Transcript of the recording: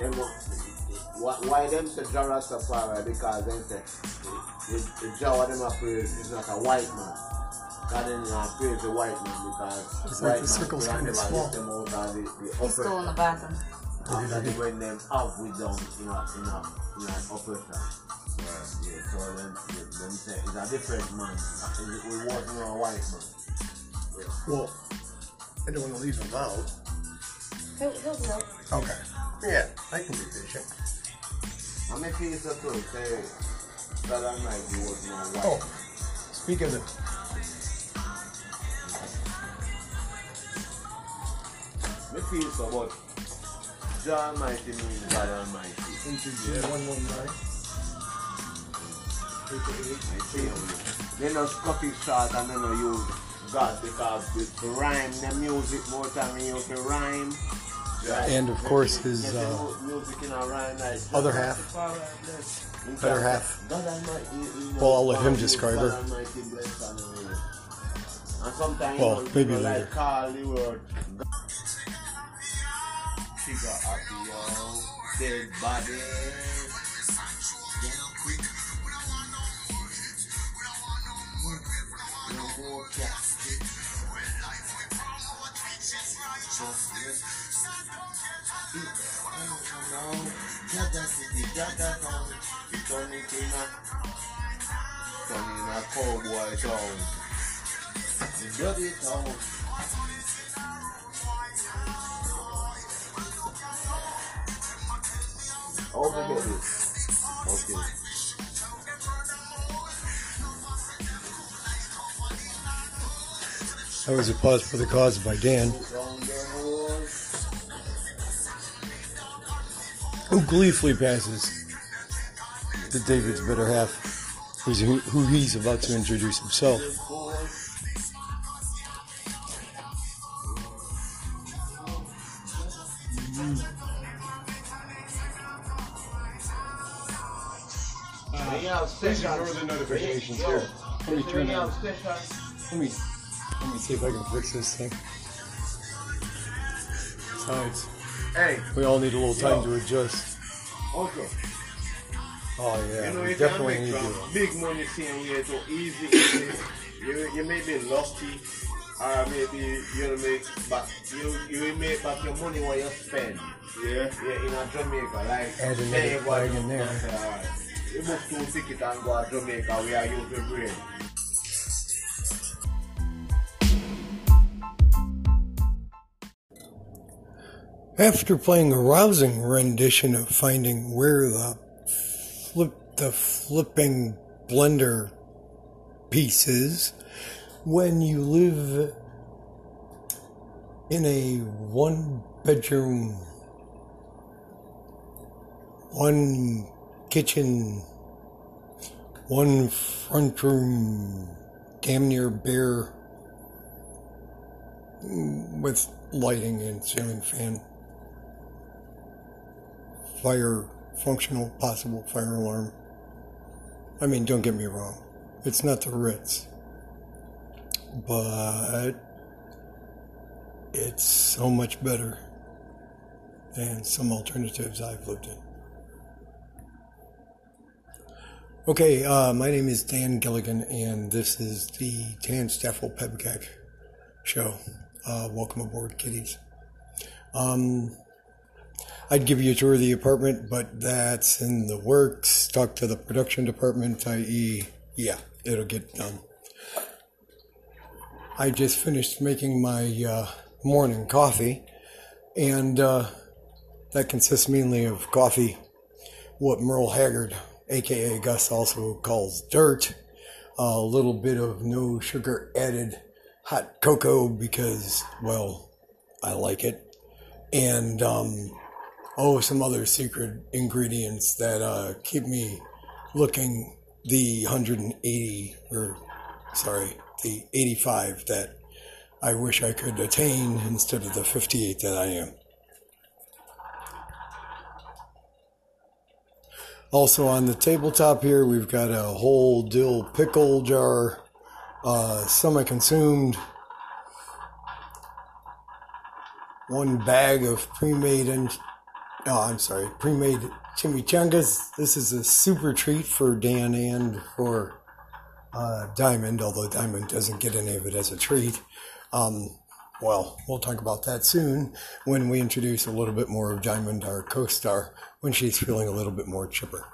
them why, why them say Jah Rastafari because them say the, the Jah them a praise is not a white man. God them not praise the white man because It's white like the circle's man kinda small. them out of the, the He's still on the bottom. After when them have with them in a in a in an oppression. Yeah, yeah. So them them say it's a different man. It, it wasn't a white man. Well, I don't want to leave him out. He'll, he'll know. Okay. Yeah, I can be patient. I mean, feel so too. Say God Almighty was no white. Oh, speaking of Me feel so, but Jah Almighty means God Almighty. HG 119. I feel you. They no cut it short and they no use God because with rhyme, the music more time use the rhyme. And of course his, uh, a other half. Better half. Well, I'll let him describe her. Uh, Well, maybe later. She got happy, yo. Dead body. City, Jaja town. We turn it in a, turn in a cowboy town. Bloody town. Oh, forget this. Okay. That was a pause for the cause by Dan, Round the horse. Who gleefully passes to David's better half, who's, who, who he's about to introduce himself. horse. When you have sessions, ignore the notifications here. Let me turn on- Let me let me see if I can fix this thing. Besides, Hey, we all need a little time to adjust. okay. Oh yeah, You know, we definitely need some to. big money same way so easy, easy. You, you may be lucky, or maybe you'll make back, you, you will make back your money what you spend. Yeah, yeah, in a Jamaica, like, Add another you go flag to- in there. say, alright, You book two tickets and go to Jamaica where you use the brain. After playing a rousing rendition of finding where the flip the flipping blender Pieces, when you live in a one bedroom, one kitchen, one front room, damn near bare with lighting and ceiling fan fire functional possible fire alarm. I mean, don't get me wrong, it's not the Ritz, but it's so much better than some alternatives I've lived in. Okay, uh, my name is Dan Gilligan, and this is the TANSTAAFL Pebcak show. Uh, welcome aboard, kiddies. Um, I'd give you a tour of the apartment, but that's in the works. Talk to the production department, i.e., yeah, it'll get done. I just finished making my uh, morning coffee, and uh, that consists mainly of coffee, what Merle Haggard, aka Gus, also calls dirt, a little bit of no sugar added hot cocoa because, well, I like it, and um, oh, some other secret ingredients that uh, keep me looking the 180 or sorry, the 85 that I wish I could attain instead of the 58 that I am. Also on the tabletop here, we've got a whole dill pickle jar, uh, semi-consumed, one bag of pre-made Oh, I'm sorry. Pre-made chimichangas. This is a super treat for Dan and for uh, Diamond, although Diamond doesn't get any of it as a treat. Um, well, we'll talk about that soon when we introduce a little bit more of Diamond, our co-star, when she's feeling a little bit more chipper.